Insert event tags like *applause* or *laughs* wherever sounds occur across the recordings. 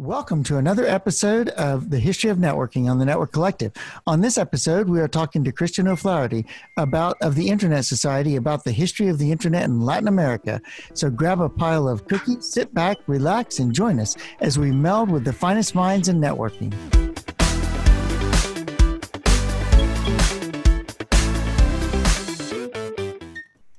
Welcome to another episode of the History of Networking on the Network Collective. On this episode, we are talking to Christian O'Flaherty about of the Internet Society about the history of the internet in Latin America. So grab a pile of cookies, sit back, relax, and join us as we meld with the finest minds in networking.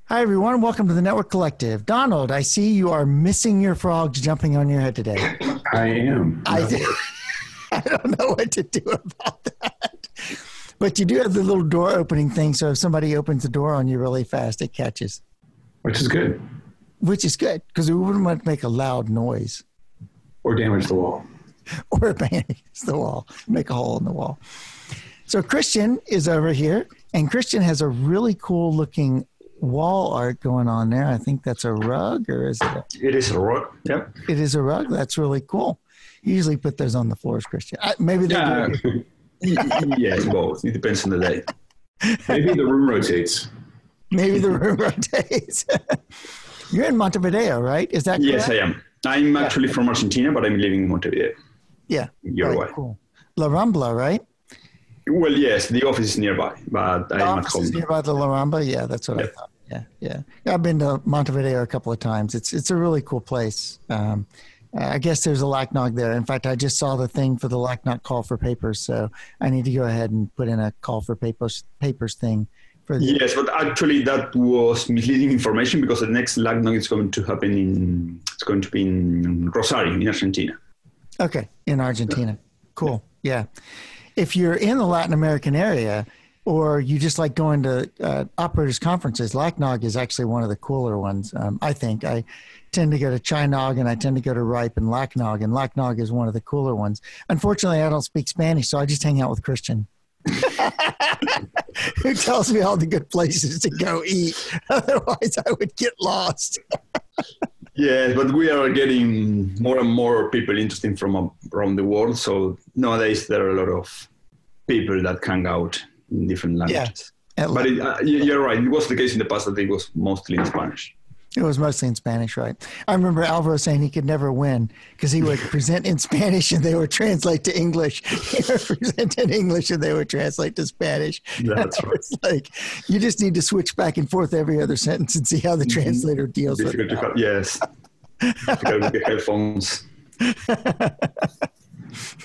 Hi, everyone. Welcome to the Network Collective. Donald, I see you are missing your frogs jumping on your head today. *clears throat* I am. I, *laughs* I don't know what to do about that. But you do have the little door opening thing, so if somebody opens the door on you really fast, it catches. Which is good. Which is good because we wouldn't want to make a loud noise or damage the wall *laughs* or damage the wall, make a hole in the wall. So Christian is over here, and Christian has a really cool looking wall art going on there. I think that's a rug, or is it? A, it is a rug. Yep. It is a rug. That's really cool. You usually put those on the floors, Christian. I, maybe they yeah. do. *laughs* yes, both. It depends on the day. Maybe the room rotates. Maybe the room *laughs* rotates. *laughs* You're in Montevideo, right? Is that correct? Yes, I am. I'm actually yeah. from Argentina, but I'm living in Montevideo. Yeah. Uruguay. Right, cool. La Rambla, right? Well, yes, the office is nearby, but the I'm at home. is nearby the La Rambla. Yeah, that's what Yeah. I thought. Yeah, yeah, yeah. I've been to Montevideo a couple of times. It's it's a really cool place. Um, I guess there's a LACNOG there. In fact, I just saw the thing for the LACNOG call for papers, so I need to go ahead and put in a call for papers papers thing for the. Yes, but actually that was misleading information because the next LACNOG is going to happen in it's going to be in Rosario in Argentina. Okay, in Argentina. Cool. Yeah. If you're in the Latin American area, or you just like going to uh, operators conferences, LACNOG is actually one of the cooler ones. Um, I think I tend to go to CHINOG and I tend to go to RIPE and LACNOG, and LACNOG is one of the cooler ones. Unfortunately, I don't speak Spanish, so I just hang out with Christian. *laughs* Who tells me all the good places to go eat? *laughs* Otherwise, I would get lost. *laughs* Yes, but we are getting more and more people interested from around the world. So nowadays there are a lot of people that hang out in different languages. At But it, uh, you- you're right. It was the case in the past that it was mostly in Spanish. It was mostly in Spanish, right? I remember Alvaro saying he could never win because he would present in Spanish and they would translate to English. *laughs* He would present in English and they would translate to Spanish. That's *laughs* right. Like you just need to switch back and forth every other sentence and see how the translator deals Difficult to it. yes. Difficult with headphones. *laughs*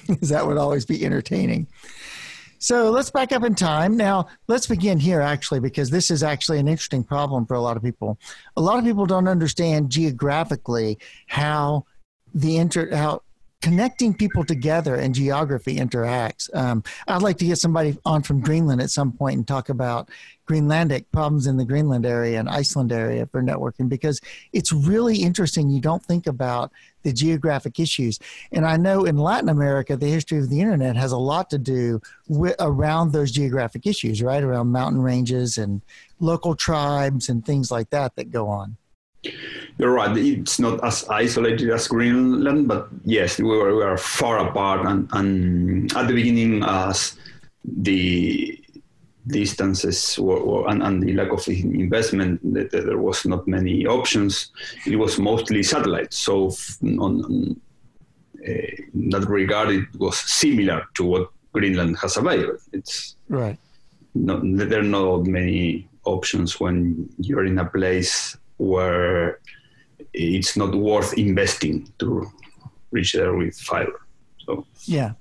Because that would always be entertaining. So let's back up in time. Now, let's begin here, actually, because this is actually an interesting problem for a lot of people. A lot of people don't understand geographically how the inter how connecting people together and geography interacts. Um, I'd like to get somebody on from Greenland at some point and talk about Greenlandic problems in the Greenland area and Iceland area for networking because it's really interesting. You don't think about the geographic issues. And I know in Latin America, the history of the internet has a lot to do with, around those geographic issues, right? Around mountain ranges and local tribes and things like that that go on. You're right. It's not as isolated as Greenland, but yes, we are, we far apart. And, and at the beginning, as the distances were, were, and, and the lack of investment, there was not many options. It was mostly satellites. So on uh, in that regard, it was similar to what Greenland has available. It's Right. not, there are not many options when you're in a place where it's not worth investing to reach there with fiber. So Yeah.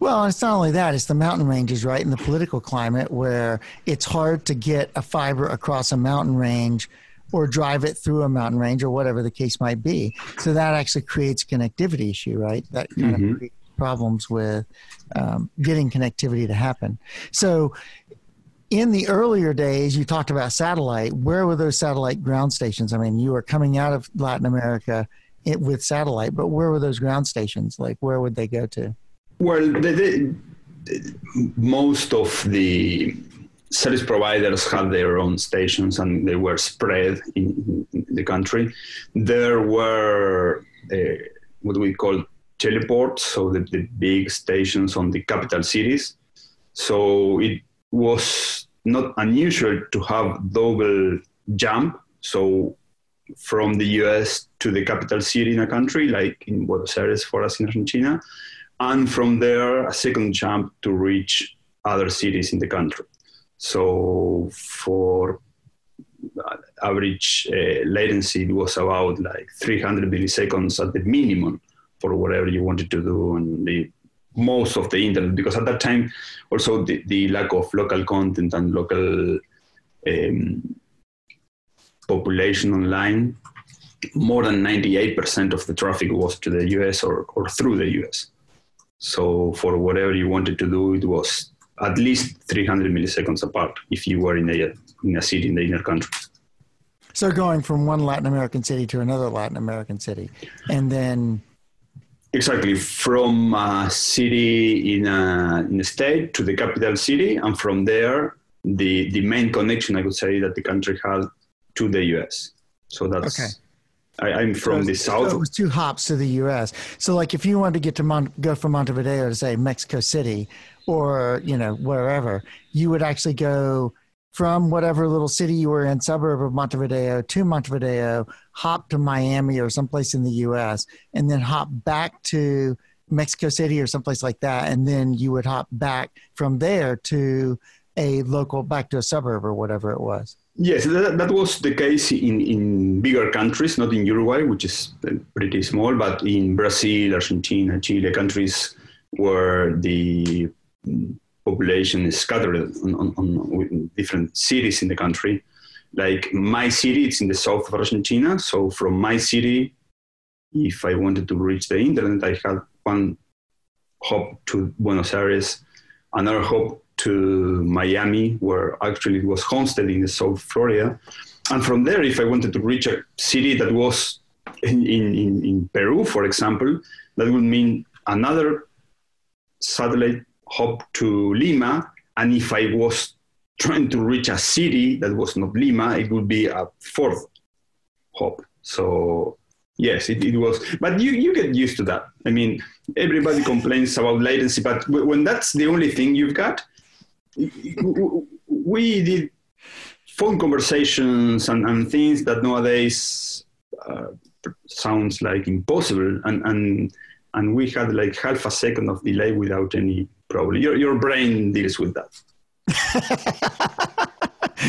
Well, it's not only that, it's the mountain ranges, right? In the political climate where it's hard to get a fiber across a mountain range or drive it through a mountain range or whatever the case might be. So that actually creates connectivity issue, right? That kind Mhm. of creates problems with um, getting connectivity to happen. So in the earlier days, you talked about satellite. Where were those satellite ground stations? I mean, you were coming out of Latin America it, with satellite, but where were those ground stations? Like, where would they go to? Well, the, the, most of the service providers had their own stations and they were spread in, in the country. There were uh, what we call teleports, so the, the big stations on the capital cities. So it was not unusual to have double jump. So from the US to the capital city in a country, like in Buenos Aires for us in Argentina, and from there a second jump to reach other cities in the country. So for average uh, latency, it was about like 300 milliseconds at the minimum for whatever you wanted to do on the most of the internet. Because at that time, also the, the lack of local content and local um, population online, more than 98% of the traffic was to the US or, or through the US. So for whatever you wanted to do, it was at least 300 milliseconds apart if you were in a, in a city in the inner country. So going from one Latin American city to another Latin American city, and then exactly from a city in a, in a state to the capital city, and from there the the main connection I would say that the country had to the U.S. So that's okay. I, am from the south. So it was two hops to the U.S. So, like, if you wanted to get to Mon- go from Montevideo to say Mexico City, or you know wherever, you would actually go from whatever little city you were in, suburb of Montevideo to Montevideo, hop to Miami or someplace in the U.S., and then hop back to Mexico City or someplace like that, and then you would hop back from there to a local, back to a suburb or whatever it was. Yes, that, that was the case in, in bigger countries, not in Uruguay, which is uh, pretty small, but in Brazil, Argentina, Chile, countries where the population is scattered on, on, on different cities in the country. Like my city, it's in the south of Argentina. So from my city, if I wanted to reach the internet, I had one hop to Buenos Aires, another hop to Miami, where actually it was Homestead in South Florida. And from there, if I wanted to reach a city that was in, in, in Peru, for example, that would mean another satellite hop to Lima. And if I was trying to reach a city that was not Lima, it would be a fourth hop. So yes, it, it was. But you, you get used to that. I mean, everybody complains about latency, but when that's the only thing you've got, we did phone conversations and, and things that nowadays uh, sounds like impossible. And, and and we had like half a second of delay without any problem. Your, your brain deals with that.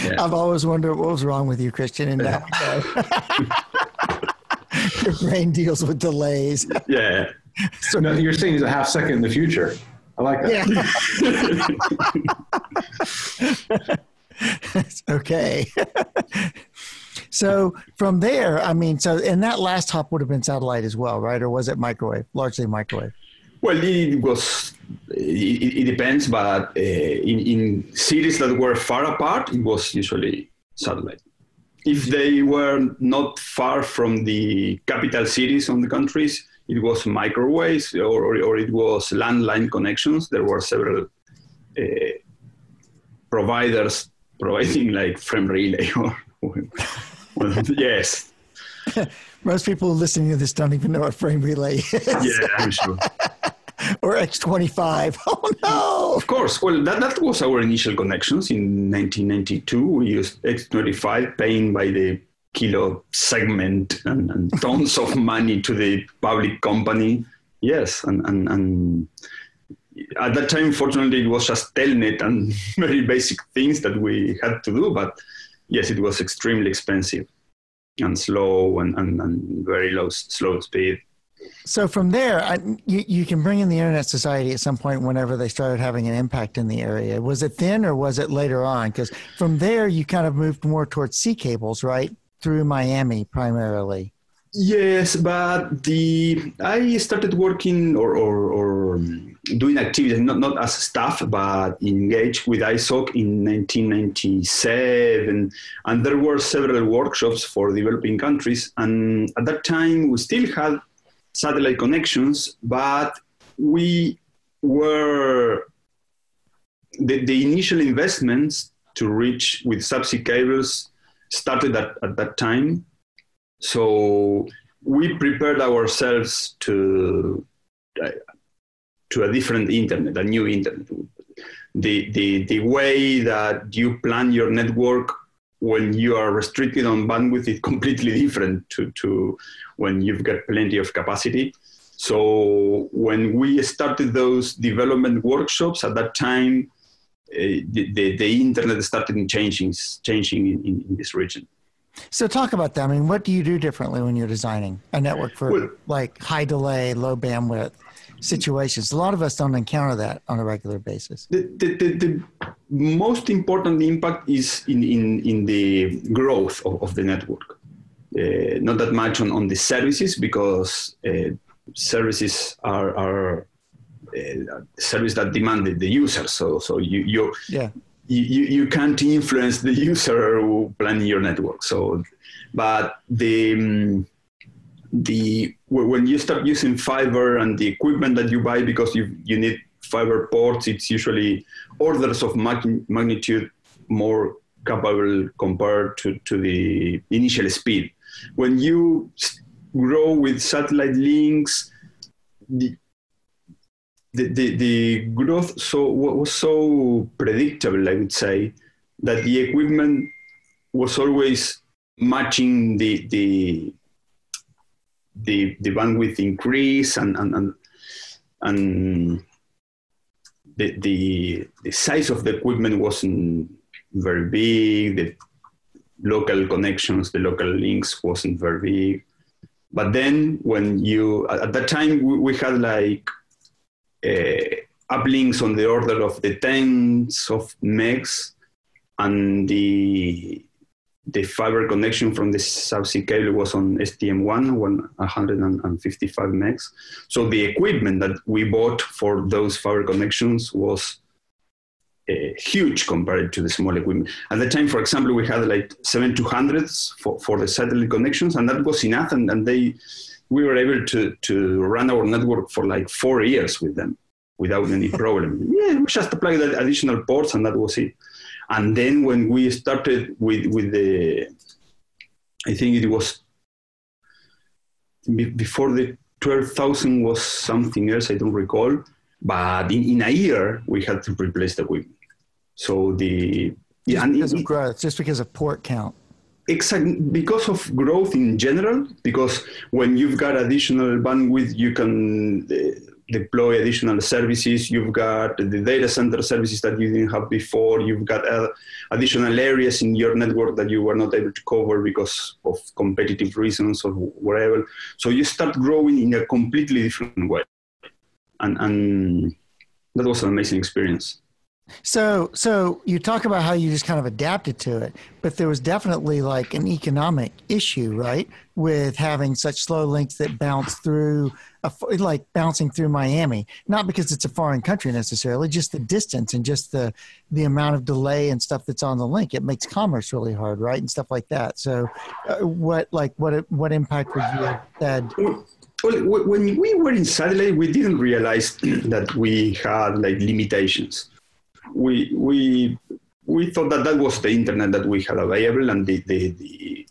Yeah. *laughs* i've always wondered what was wrong with you christian in that *laughs* your brain deals with delays. Yeah. *laughs* So no, you're saying it's a half second in the future I like that. Yeah. *laughs* *laughs* okay. so from there, I mean, so and that last hop would have been satellite as well, right? Or was it microwave? Largely microwave. Well, it was. It, it depends, but uh, in, in cities that were far apart, it was usually satellite. If they were not far from the capital cities on the countries, it was microwaves or, or, or it was landline connections. There were several uh, providers providing like frame relay or, or yes. *laughs* Most people listening to this don't even know what frame relay is. Yeah, I'm sure. *laughs* or X25. *laughs* Oh no! Of course. Well, that, that was our initial connections in 1992. We used X25, paying by the kilo segment and, and *laughs* tons of money to the public company. Yes, and, and, and at that time, fortunately, it was just telnet and *laughs* very basic things that we had to do. But yes, it was extremely expensive and slow and, and, and very low, slow speed. So from there, I, you, you can bring in the Internet Society at some point whenever they started having an impact in the area. Was it then or was it later on? Because from there, you kind of moved more towards sea cables, right? Through Miami primarily. Yes, but the I started working or, or, or doing activities not, not as staff but engaged with ISOC in 1997, and there were several workshops for developing countries. And at that time, we still had satellite connections, but we were the, the initial investments to reach with subsea cables started at, at that time. So we prepared ourselves to uh, to a different internet, a new internet. The, the, the way that you plan your network when you are restricted on bandwidth, is *laughs* completely different to, to when you've got plenty of capacity. So when we started those development workshops at that time, the, the, the, internet started changing, changing in, in, in, this region. So talk about that. I mean, what do you do differently when you're designing a network for well, like high delay, low bandwidth situations? A lot of us don't encounter that on a regular basis. The, the, the, the most important impact is in, in, in the growth of, of the network. Uh, not that much on, on the services because uh, services are, are service that demanded the, the user. So so you you, yeah. you you can't influence the user planning your network. So, but the um, the when you start using fiber and the equipment that you buy because you you need fiber ports, it's usually orders of magnitude more capable compared to, to the initial speed. When you grow with satellite links, the, the, the, the growth so was so predictable, I would say, that the equipment was always matching the the the, the bandwidth increase and and and, and the, the the size of the equipment wasn't very big. The local connections, the local links wasn't very big. But then when you at that time we, we had like uplinks on the order of the tens of megs, and the the fiber connection from the subsea cable was on STM1, 155 megs. So the equipment that we bought for those fiber connections was uh, huge compared to the small equipment. At the time, for example, we had like 7200s for, for the satellite connections, and that was enough. And, and they, we were able to, to run our network for like four years with them without any *laughs* problem. yeah, we just applied the additional ports, and that was it. And then when we started with, with the, I think it was before the 12,000 was something else, I don't recall. But in, in a year, we had to replace the equipment. So the just yeah, because of growth, just because of port count. Exactly, because of growth in general. Because when you've got additional bandwidth, you can uh, deploy additional services. You've got the data center services that you didn't have before. You've got uh, additional areas in your network that you were not able to cover because of competitive reasons or whatever. So you start growing in a completely different way, and and that was an amazing experience. So, so you talk about how you just kind of adapted to it, but there was definitely like an economic issue, right, with having such slow links that bounce through, a, like bouncing through Miami. Not because it's a foreign country necessarily, just the distance and just the the amount of delay and stuff that's on the link. It makes commerce really hard, right, and stuff like that. So, uh, what like what what impact would you have had? Well, when we were in satellite, we didn't realize *clears throat* that we had like limitations we we we thought that that was the internet that we had available and the, the, the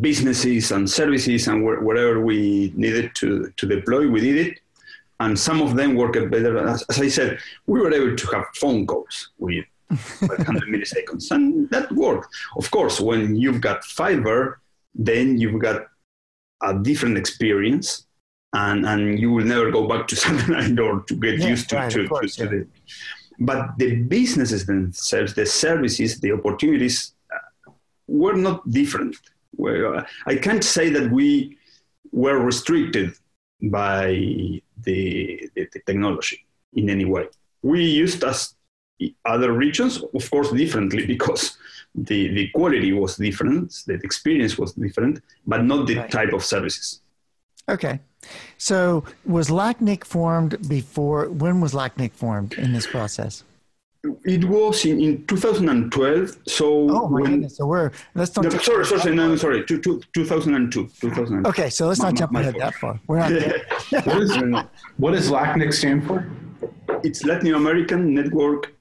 businesses and services and wh- wherever we needed to, to deploy, we did it. And some of them worked better. As, as I said, we were able to have phone calls with 500 milliseconds, and that worked. Of course, when you've got fiber, then you've got a different experience, and, and you will never go back to *laughs* satellite or to get yeah, used to, right, to, course, to, to the but the businesses themselves, the services, the opportunities uh, were not different. Well, I can't say that we were restricted by the, the, the technology in any way. We used as other regions, of course, differently *laughs* because the, the quality was different, the experience was different, but not the right. type of services. Okay. So was LACNIC formed before? When was LACNIC formed in this process? It was in, in 2012. So oh my when, goodness! So we're let's not. No, sorry, sorry, sorry, no, no, sorry. Two, two, 2002. 2002. Okay, so let's not my, jump my ahead fault. that far. We're not. *laughs* what, is, what does LACNIC stand for? It's Latin American Network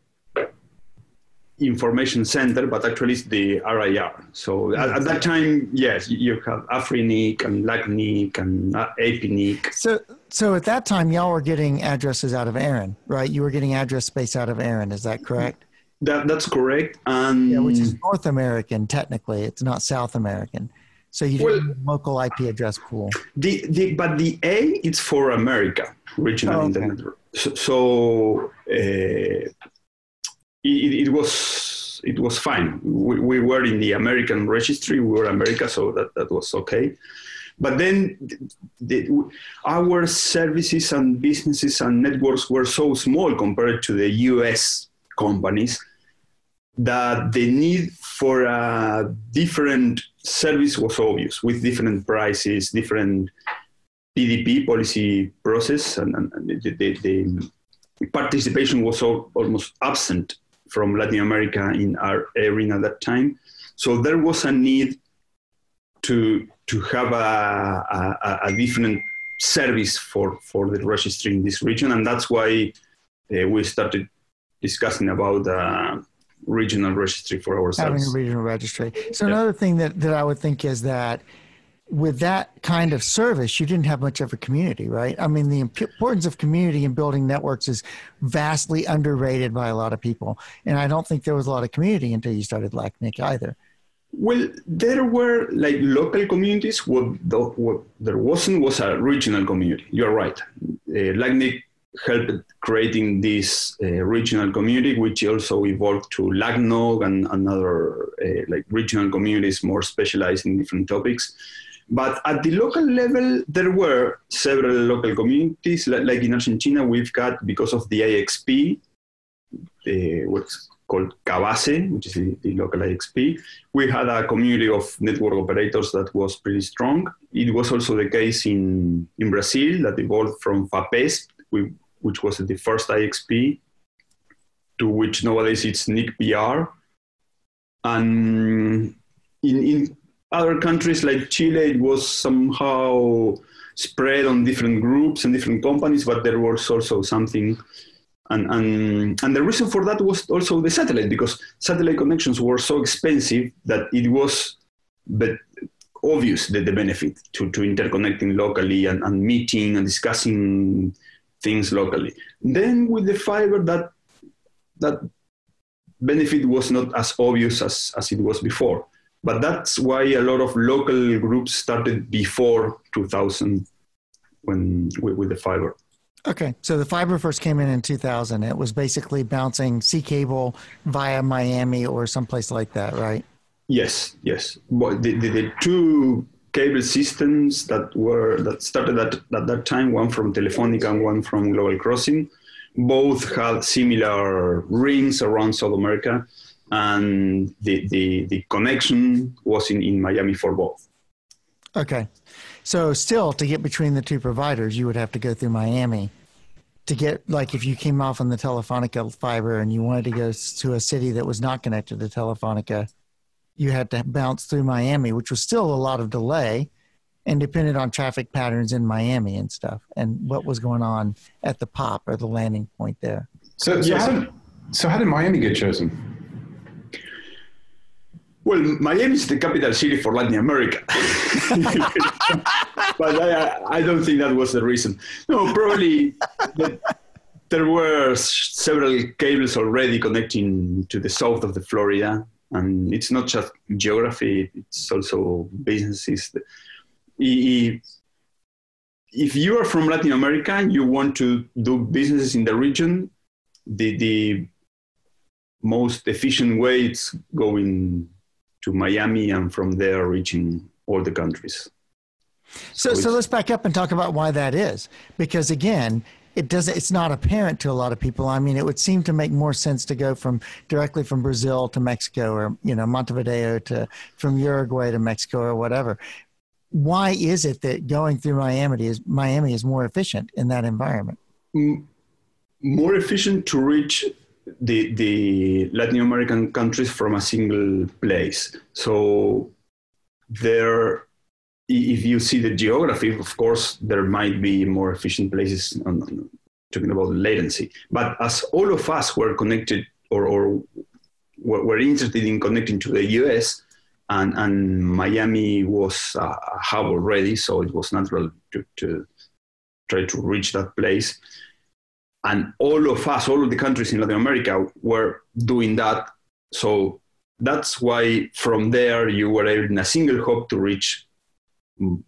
information center, but actually it's the RIR. So at, at that time, yes, you have AFRINIC and LACNIC and uh, APNIC. So, so at that time, y'all were getting addresses out of ARIN, right? You were getting address space out of ARIN. Is that correct? That that's correct, and Yeah, which is North American technically. It's not South American. So you Well- have a local IP address pool. the, the but the A it's for America regional Oh, okay. internet. So, so uh, it, it was it was fine. We, we were in the American registry. We were America, so that that was okay. But then the, our services and businesses and networks were so small compared to the US companies that the need for a different service was obvious with different prices, different PDP policy process, and, and the, the, the participation was al- almost absent from Latin America in our arena at that time. So there was a need to to have a, a, a different service for, for the registry in this region, and that's why uh, we started discussing about uh, regional registry for ourselves. having a regional registry. So Yeah. another thing that, that I would think is that with that kind of service, you didn't have much of a community, right? I mean, the importance of community in building networks is vastly underrated by a lot of people. And I don't think there was a lot of community until you started LACNIC either. Well, there were like local communities. What, the, what there wasn't was a regional community. You're right. Uh, LACNIC helped creating this uh, regional community, which also evolved to LACNOG and another uh, like regional communities more specialized in different topics. But at the local level, there were several local communities. Like, in Argentina, we've got because of the IXP, uh, what's called Cabase, which is the, the local IXP. We had a community of network operators that was pretty strong. It was also the case in, in Brazil that evolved from FAPES, which was the first IXP, to which nowadays it's NIC.br. And in, in other countries like Chile, it was somehow spread on different groups and different companies, but there was also something and, and, and the reason for that was also the satellite, because satellite connections were so expensive that it was but obvious that the benefit to, to interconnecting locally and, and meeting and discussing things locally. Then with the fiber, that, that benefit was not as obvious as, as it was before. But that's why a lot of local groups started before 2000 when, with, with the fiber. Okay, so the fiber first came in in 2000. It was basically bouncing sea cable via Miami or someplace like that, right? Yes, yes. But the, the, the two cable systems that were that started at, at that time, one from Telefonica and one from Global Crossing, both had similar rings around South America, and the, the, the connection was in, in Miami for both. Okay. So still to get between the two providers, you would have to go through Miami to get like if you came off on the Telefonica fiber and you wanted to go to a city that was not connected to Telefonica, you had to bounce through Miami, which was still a lot of delay and depended on traffic patterns in Miami and stuff and what was going on at the pop or the landing point there. So, so, Yes. how did, so how did Miami get chosen? Well, Miami is the capital city for Latin America. *laughs* but I, I don't think that was the reason. No, probably that there were several cables already connecting to the south of the Florida. And it's not just geography, it's also businesses. If you are from Latin America and you want to do businesses in the region, the, the most efficient way is going to Miami and from there reaching all the countries. So, So so let's back up and talk about why that is, because again, it doesn't. It's not apparent to a lot of people. I mean, it would seem to make more sense to go from directly from Brazil to Mexico, or you know, Montevideo to from Uruguay to Mexico, or whatever. Why is it that going through Miami is Miami is more efficient in that environment? More efficient to reach the, the Latin American countries from a single place. So there, if you see the geography, of course, there might be more efficient places talking about latency. But as all of us were connected or, or were interested in connecting to the US, and, and Miami was a a hub already, so it was natural to, to try to reach that place. And all of us, all of the countries in Latin America were doing that. So that's why from there you were able in a single hop to reach mm,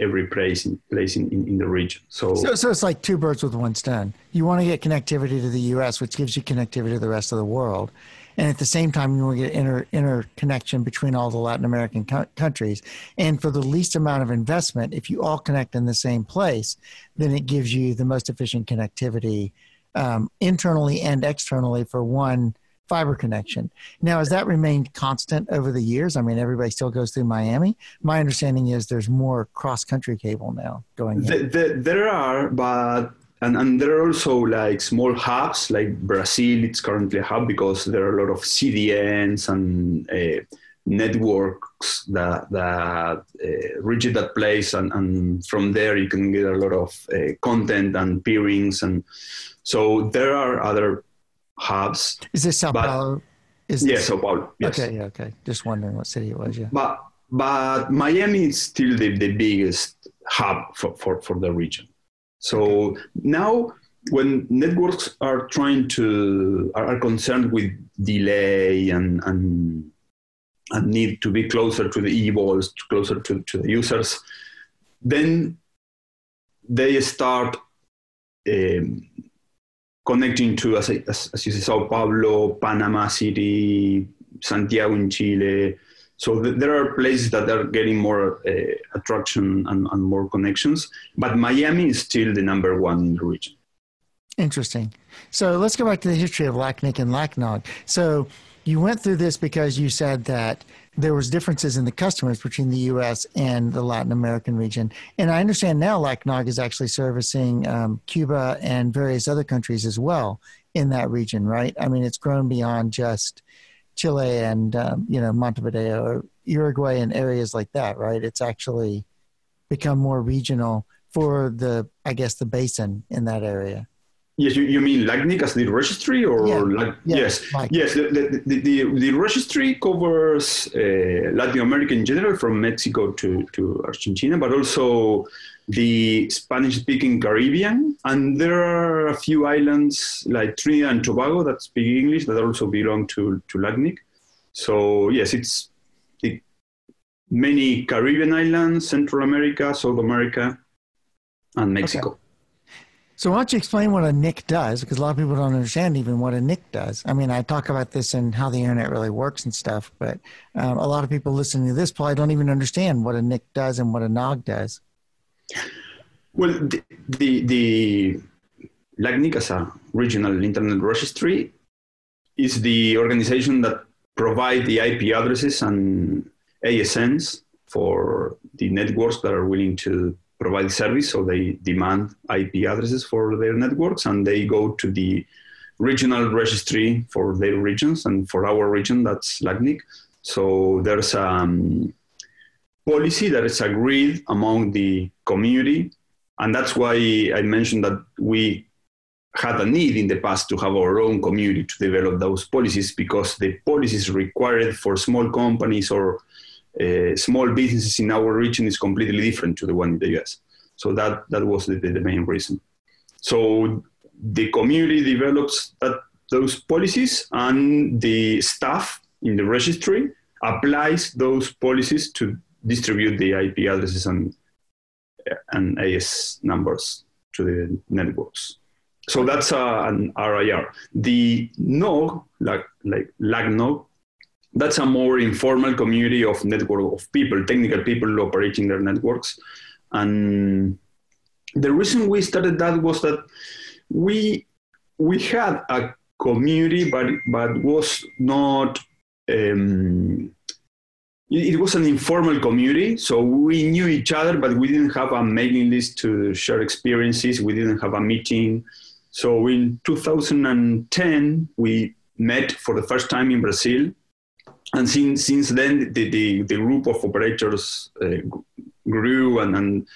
every place in, in, in, the region. So, so, so it's like two birds with one stone. You want to get connectivity to the U.S., which gives you connectivity to the rest of the world, and at the same time, you want to get inter interconnection between all the Latin American co- countries. And for the least amount of investment, if you all connect in the same place, then it gives you the most efficient connectivity um, internally and externally for one fiber connection. Now, has that remained constant over the years? I mean, everybody still goes through Miami. My understanding is there's more cross country cable now going. The, the, there are, but and, and there are also like small hubs like Brazil. It's currently a hub because there are a lot of CDNs and uh, networks that that uh, reach that place, and, and from there you can get a lot of uh, content and peerings, and so there are other hubs. Is this Sao Paulo? Is this... Sao Paulo. Yes. Okay, yeah, okay. Just wondering what city it was. Yeah. But but Miami is still the, the biggest hub for, for, for the region. So now when networks are trying to are, concerned with delay and, and and need to be closer to the eyeballs, closer to, to the users, then they start um, connecting to, as, as, as you say, Sao Paulo, Panama City, Santiago in Chile. So th- there are places that are getting more uh, attraction and, and more connections, but Miami is still the number one in the region. Interesting. So let's go back to the history of LACNIC and LACNOG. So you went through this because you said that there was differences in the customers between the U.S. and the Latin American region. And I understand now LACNOG is actually servicing um, Cuba and various other countries as well in that region, right? I mean, it's grown beyond just Chile and um, you know Montevideo or Uruguay and areas like that, right? It's actually become more regional for the, I guess, the basin in that area. Yes, you, you mean LACNIC as the registry, or yeah. like, yeah, yes, yes. The, the, the, the, registry covers uh, Latin America in general, from Mexico to, to Argentina, but also the Spanish-speaking Caribbean, and there are a few islands like Trinidad and Tobago that speak English that also belong to to LACNIC. So yes, it's the many Caribbean islands, Central America, South America, and Mexico. Okay. So why don't you explain what a NIC does? Because a lot of people don't understand even what a NIC does. I mean, I talk about this and how the internet really works and stuff, but um, a lot of people listening to this probably don't even understand what a NIC does and what a NOG does. Well, the, the, the a regional internet registry is the organization that provide the IP addresses and ASNs for the networks that are willing to provide service, so they demand IP addresses for their networks, and they go to the regional registry for their regions, and for our region, that's LACNIC. So there's a um, policy that is agreed among the community, and that's why I mentioned that we had a need in the past to have our own community to develop those policies because the policies required for small companies or uh, small businesses in our region is completely different to the one in the US. So that, that was the, the main reason. So the community develops that, those policies and the staff in the registry applies those policies to distribute the IP addresses and, and AS numbers to the networks. So that's uh, an RIR. The NOG, like, like LACNOG, that's a more informal community of network of people, technical people operating their networks. And the reason we started that was that we we had a community, but but was not. Um, it was an informal community, so we knew each other, but we didn't have a mailing list to share experiences. We didn't have a meeting. So in 2010, we met for the first time in Brazil and since since then the, the, the group of operators uh, grew and, and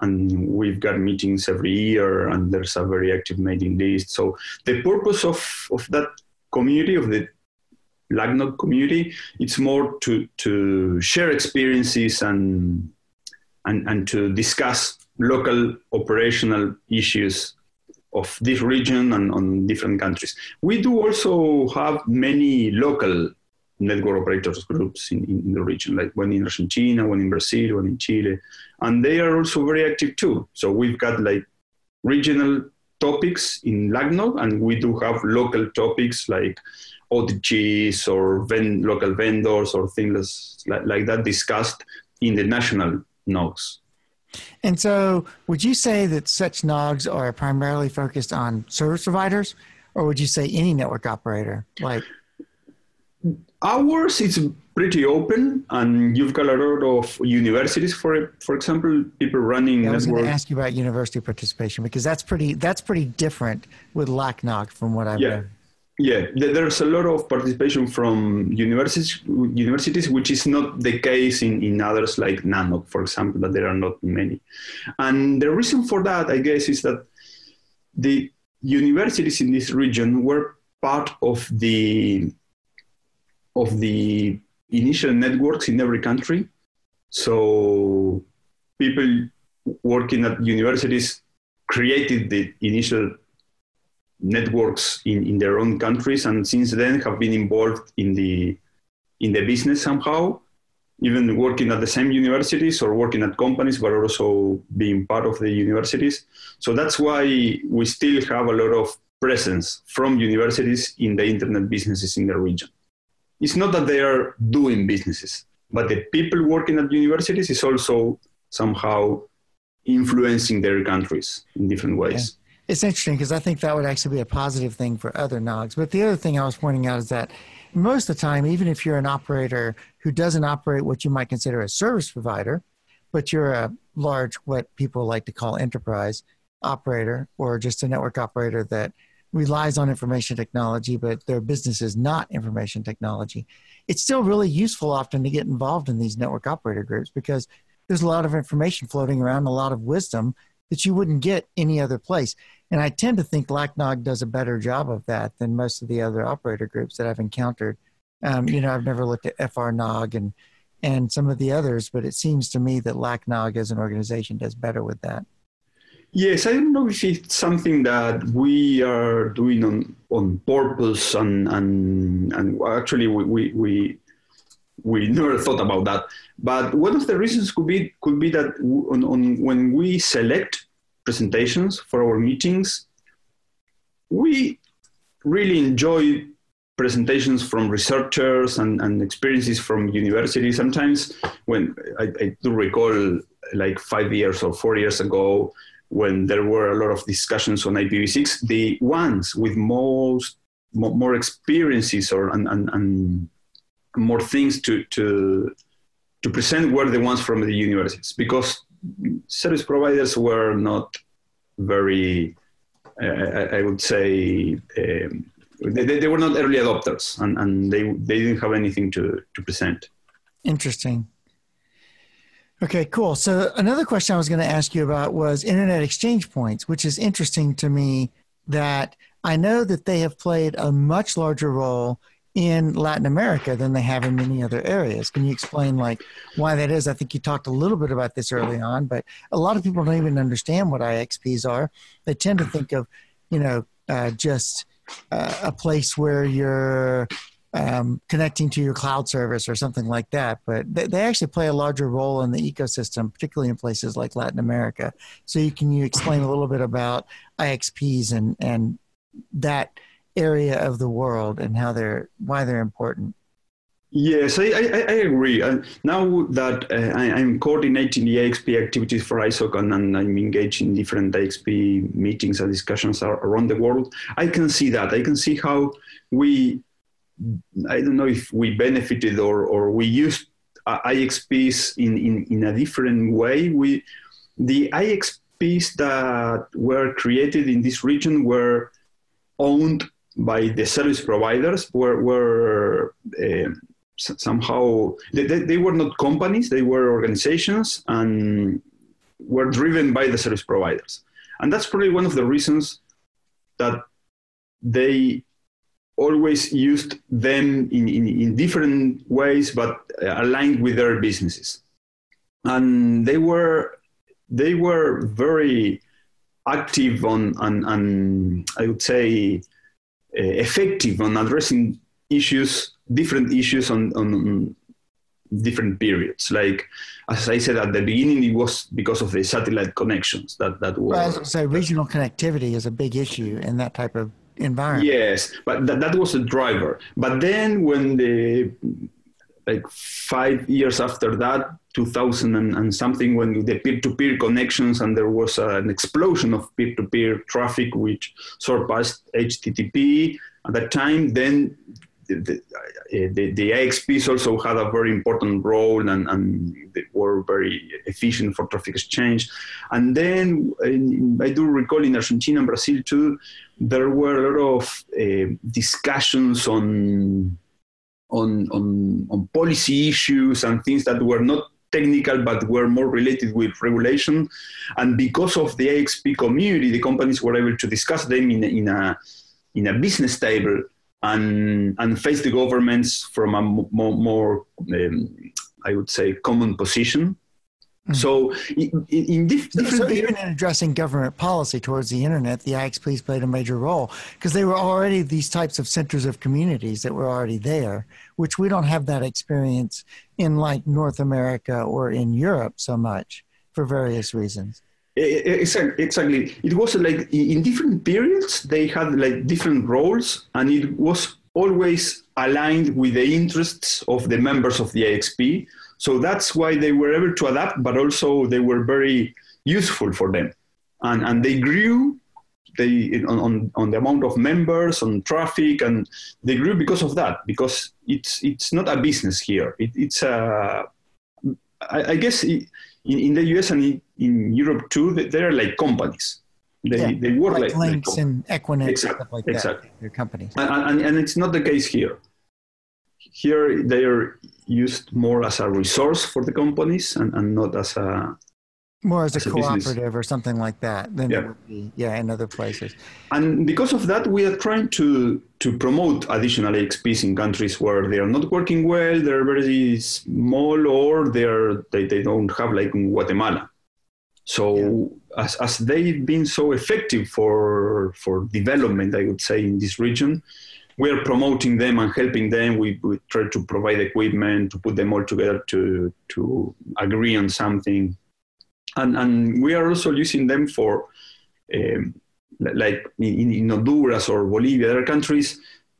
and we've got meetings every year and there's a very active mailing list so the purpose of of that community of the LACNOG community it's more to to share experiences and and and to discuss local operational issues of this region and on different countries. We do also have many local network operators groups in, in the region, like one in Argentina, one in Brazil, one in Chile, and they are also very active too. So we've got like regional topics in LACNOG, and we do have local topics like OTGs or ven- local vendors or things like, like that discussed in the national NOGs. And so, would you say that such NOGs are primarily focused on service providers, or would you say any network operator? Like ours is pretty open, and you've got a lot of universities, for for example, people running. Yeah, I was going to ask you about university participation because that's pretty that's pretty different with LACNOG from what I've yeah. read. Yeah, there's a lot of participation from universities, universities, which is not the case in, in others like NANOG, for example, that there are not many. And the reason for that, I guess, is that the universities in this region were part of the of the initial networks in every country. So people working at universities created the initial networks in, in their own countries and since then have been involved in the in the business somehow even working at the same universities or working at companies but also being part of the universities. So that's why we still have a lot of presence from universities in the internet businesses in the region. It's not that they are doing businesses but the people working at universities is also somehow influencing their countries in different ways it's interesting because I think that would actually be a positive thing for other NOGs. But the other thing I was pointing out is that most of the time, even if you're an operator who doesn't operate what you might consider a service provider, but you're a large, what people like to call enterprise operator or just a network operator that relies on information technology, but their business is not information technology, it's still really useful often to get involved in these network operator groups because there's a lot of information floating around, a lot of wisdom that you wouldn't get any other place. And I tend to think LACNOG does a better job of that than most of the other operator groups that I've encountered. Um, you know, I've never looked at FRNOG and and some of the others, but it seems to me that LACNOG as an organization does better with that. Yes, I don't know if it's something that we are doing on, on purpose, and, and, and actually we, we, we, we *laughs* never thought about that. But one of the reasons could be could be that on, on when we select presentations for our meetings, we really enjoy presentations from researchers and, and experiences from universities. Sometimes when I, I do recall like five years or four years ago, when there were a lot of discussions on IPv6, the ones with most more, experiences or and, and, and more things to, to to present were the ones from the universities because service providers were not very, uh, I would say, um, they, they were not early adopters and, and they, they didn't have anything to, to present. Interesting. Okay, cool. So another question I was going to ask you about was internet exchange points, which is interesting to me that I know that they have played a much larger role in Latin America than they have in many other areas. Can you explain like why that is? I think you talked a little bit about this early on, but a lot of people don't even understand what IXPs are. They tend to think of, you know, uh, just uh, a place where you're um, connecting to your cloud service or something like that. But they, they, actually play a larger role in the ecosystem, particularly in places like Latin America. So you can you explain a little bit about IXPs and and that area of the world and how they're why they're important. Yes, I, I, I agree. Uh, now that uh, I, am coordinating the IXP activities for ISOC and, and, I'm engaged in different IXP meetings and discussions around the world, I can see that. I can see how we, I don't know if we benefited or, or we used uh, IXPs in, in, in a different way. We, the IXPs that were created in this region were owned by the service providers were, were uh, somehow they, they were not companies they were organizations and were driven by the service providers. And that's probably one of the reasons that they always used them in, in, in different ways but aligned with their businesses. And they were they were very active on and, and I would say Eh, effective on addressing issues, different issues on, on different periods. Like as I said at the beginning, it was because of the satellite connections that that was. Well, was say regional connectivity is a big issue in that type of environment. Yes, but that, that was a driver. But then when the like five years after that, 2000 and, and something, when the peer-to-peer connections and there was an explosion of peer-to-peer traffic which surpassed HTTP at that time, then the, the, uh, the, the IXPs also had a very important role and, and they were very efficient for traffic exchange. And then I do recall in Argentina and Brazil too, there were a lot of uh, discussions on, on, on, on policy issues and things that were not technical but were more related with regulation. And because of the IXP community, the companies were able to discuss them in, in, a, in a business table and and face the governments from a more, more um, I would say, common position. Mm. So, in, in diff- so, so even in addressing government policy towards the internet, the IXPs played a major role because they were already these types of centers of communities that were already there, which we don't have that experience in like North America or in Europe so much for various reasons. Exactly. It was like in different periods they had like different roles, and it was always aligned with the interests of the members of the IXP. So that's why they were able to adapt, but also they were very useful for them, and and they grew. They on, on the amount of members, on traffic, and they grew because of that. Because it's it's not a business here. It, it's a I, I guess. It, in, in the US and in, in Europe too, they, are like companies. They, yeah, they work like, like LINX like and Equinix, exactly, stuff like exactly. that. Your companies, and, and, and it's not the case here. Here they are used more as a resource for the companies and, and not as a more as, as a, cooperative or something like that than yeah. it would be yeah in other places and because of that we are trying to to promote additional IXPs in countries where they are not working well they're very small or they're they, they don't have like in guatemala so yeah. as, as they've been so effective for for development i would say in this region we are promoting them and helping them. We, we, try to provide equipment to put them all together to to agree on something and, and we are also using them for um, like in, in, Honduras or Bolivia, there are countries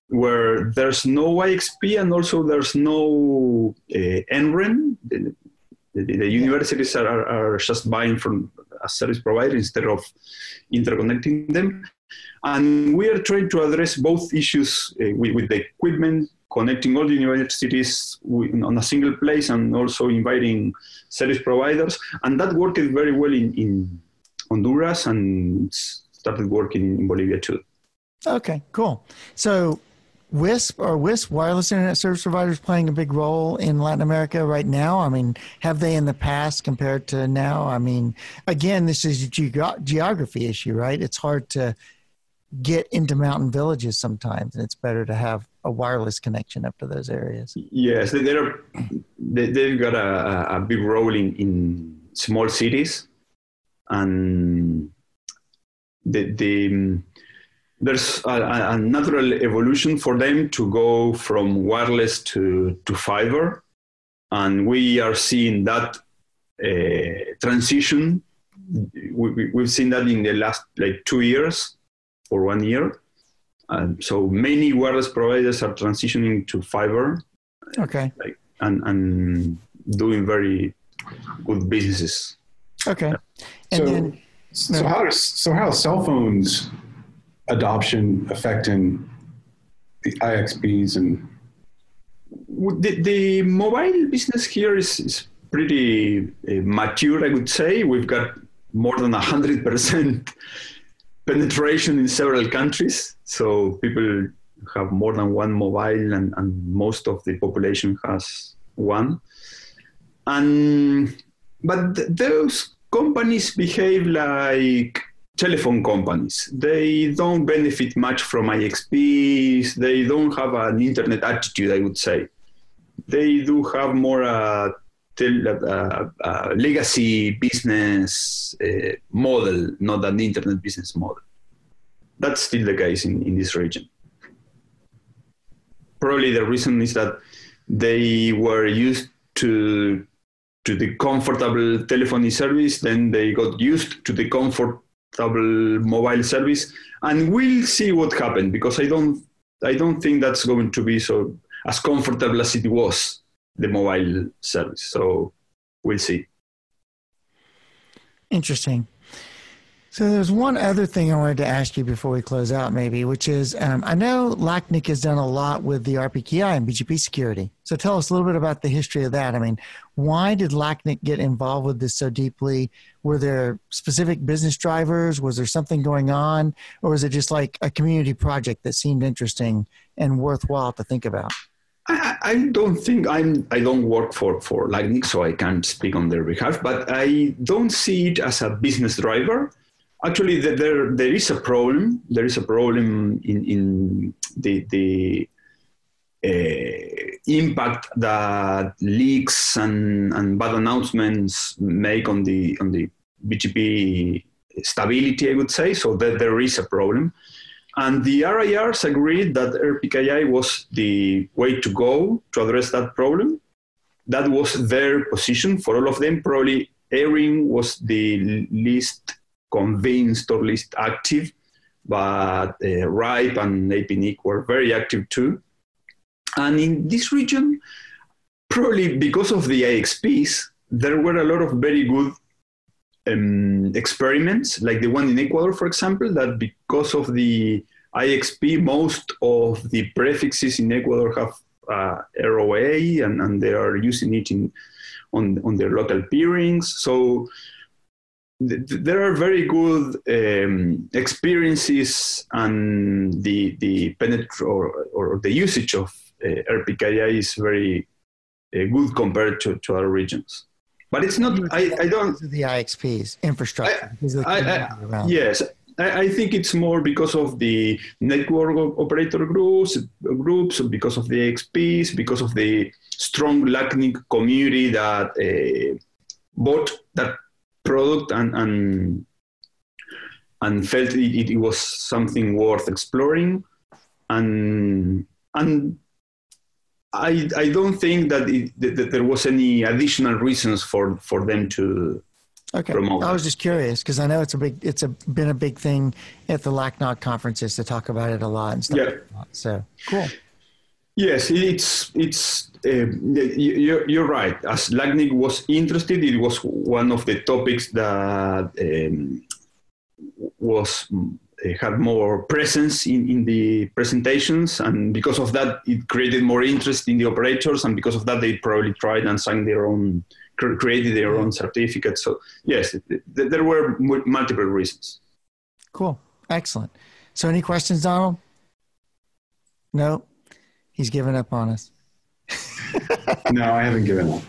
where there's no IXP and also there's no uh, NREN. The, the, the universities are, are, just buying from a service provider instead of interconnecting them. And we are trying to address both issues uh, with, with, the equipment, connecting all the universities on a single place, and also inviting service providers. And that worked very well in, in Honduras and started working in Bolivia too. Okay, cool. So WISP or WISP, wireless internet service providers, playing a big role in Latin America right now? I mean, have they in the past compared to now? I mean, again, this is a ge- geography issue, right? It's hard to get into mountain villages sometimes, and it's better to have a wireless connection up to those areas. Yes, they're, they, they've got a, a big role in, in small cities, and the, the there's a, a, natural evolution for them to go from wireless to, to fiber, and we are seeing that uh, transition. We, we've seen that in the last like two years for one year. Um, so many wireless providers are transitioning to fiber. Okay. Like, and, and doing very good businesses. Okay. And so, then, so no. how so how cell phones adoption affecting the IXPs and the, the mobile business here is, is pretty uh, mature, I would say. We've got more than hundred percent penetration in several countries. So people have more than one mobile, and, and most of the population has one. And but th- those companies behave like telephone companies. They don't benefit much from IXPs. They don't have an internet attitude, I would say. They do have more a tel- uh, uh, legacy business uh, model, not an internet business model. That's still the case in, in this region. Probably the reason is that they were used to to the comfortable telephony service, then they got used to the comfortable mobile service, and we'll see what happened because I don't I don't think that's going to be so as comfortable as it was the mobile service. So we'll see. Interesting. So there's one other thing I wanted to ask you before we close out, maybe, which is um, I know LACNIC has done a lot with the RPKI and BGP security. So tell us a little bit about the history of that. I mean, why did LACNIC get involved with this so deeply? Were there specific business drivers? Was there something going on, or was it just like a community project that seemed interesting and worthwhile to think about? I, I, don't think I'm. I don't work for for LACNIC, so I can't speak on their behalf. But I don't see it as a business driver actually there there is a problem. There is a problem in in the the uh, impact that leaks and, and bad announcements make on the on the BGP stability, I would say. So that there is a problem. And the RIRs agreed that RPKI was the way to go to address that problem. That was their position for all of them. Probably ARIN was the least convinced or least active, but uh, RIPE and APNIC were very active too. And in this region, probably because of the IXPs, there were a lot of very good um, experiments, like the one in Ecuador, for example, that because of the IXP, most of the prefixes in Ecuador have uh, ROA and, and, they are using it in, on, on their local peerings. So there are very good um, experiences and the the penet- or, or the usage of uh, RPKI is very uh, good compared to, to other regions. But it's not. I, I don't. The IXPs infrastructure. I, I, yes, I, think it's more because of the network operator groups, groups because of the IXPs, because of the strong LACNIC community that uh, bought that product and and and felt it, it was something worth exploring and and I, I don't think that, it, that, there was any additional reasons for, for them to okay. promote. I was just curious because I know it's a big it's a been a big thing at the LACNOG conferences to talk about it a lot and stuff. Yeah. Like so cool. Yes, it's it's uh, you're, you're right. As LACNIC was interested, it was one of the topics that um, was had more presence in, in the presentations, and because of that, it created more interest in the operators, and because of that, they probably tried and signed their own, created their own certificate. So yes, there were multiple reasons. Cool, excellent. So, any questions, Donald? No. He's given up on us. *laughs* no, I haven't given up.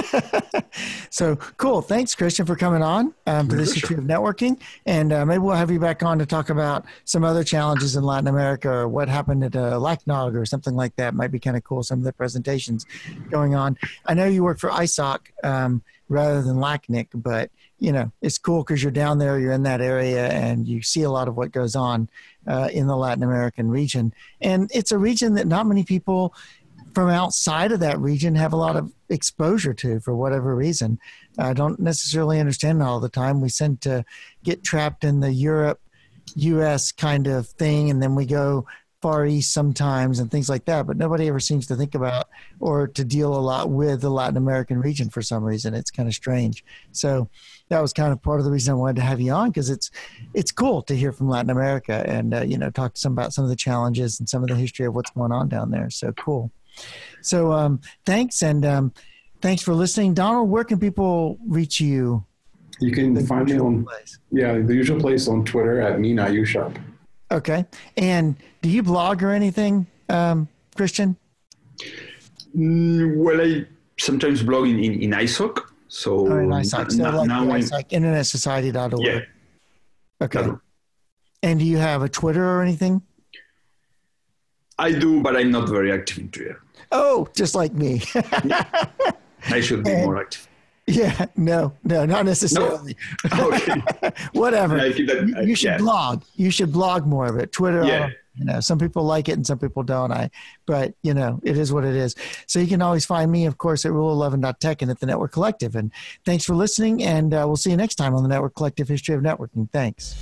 *laughs* so cool. Thanks, Christian, for coming on um, to this issue of networking. And uh, maybe we'll have you back on to talk about some other challenges in Latin America or what happened at uh, LACNOG or something like that. Might be kind of cool, some of the presentations going on. I know you work for ISOC um, rather than LACNIC, but you know, it's cool because you're down there, you're in that area, and you see a lot of what goes on uh, in the Latin American region. And it's a region that not many people from outside of that region have a lot of exposure to for whatever reason. I don't necessarily understand all the time. We tend to get trapped in the Europe, US kind of thing, and then we go Far East sometimes and things like that, but nobody ever seems to think about or to deal a lot with the Latin American region for some reason. It's kind of strange. So that was kind of part of the reason I wanted to have you on because it's it's cool to hear from Latin America and uh, you know talk to some about some of the challenges and some of the history of what's going on down there. So cool. So um, thanks and um, thanks for listening, Donald. Where can people reach you? You can find me on place. yeah the usual place on Twitter at Nina Usharp. Okay. And do you blog or anything, um, Christian? Mm, well, I sometimes blog in, in, in ISOC. So, oh, in ISOC. So like now ISOC, internetsociety.org. Yeah. Okay. And do you have a Twitter or anything? I do, but I'm not very active in Twitter. Oh, just like me. I should be and, more active. *laughs* Yeah, no, no, not necessarily. No. Okay. *laughs* Whatever. That, you should yeah. blog. You should blog more of it. Twitter. Yeah. You know, some people like it and some people don't. I, but you know, it is what it is. So you can always find me, of course, at rule11.tech and at the Network Collective. And thanks for listening. And uh, we'll see you next time on the Network Collective History of Networking. Thanks.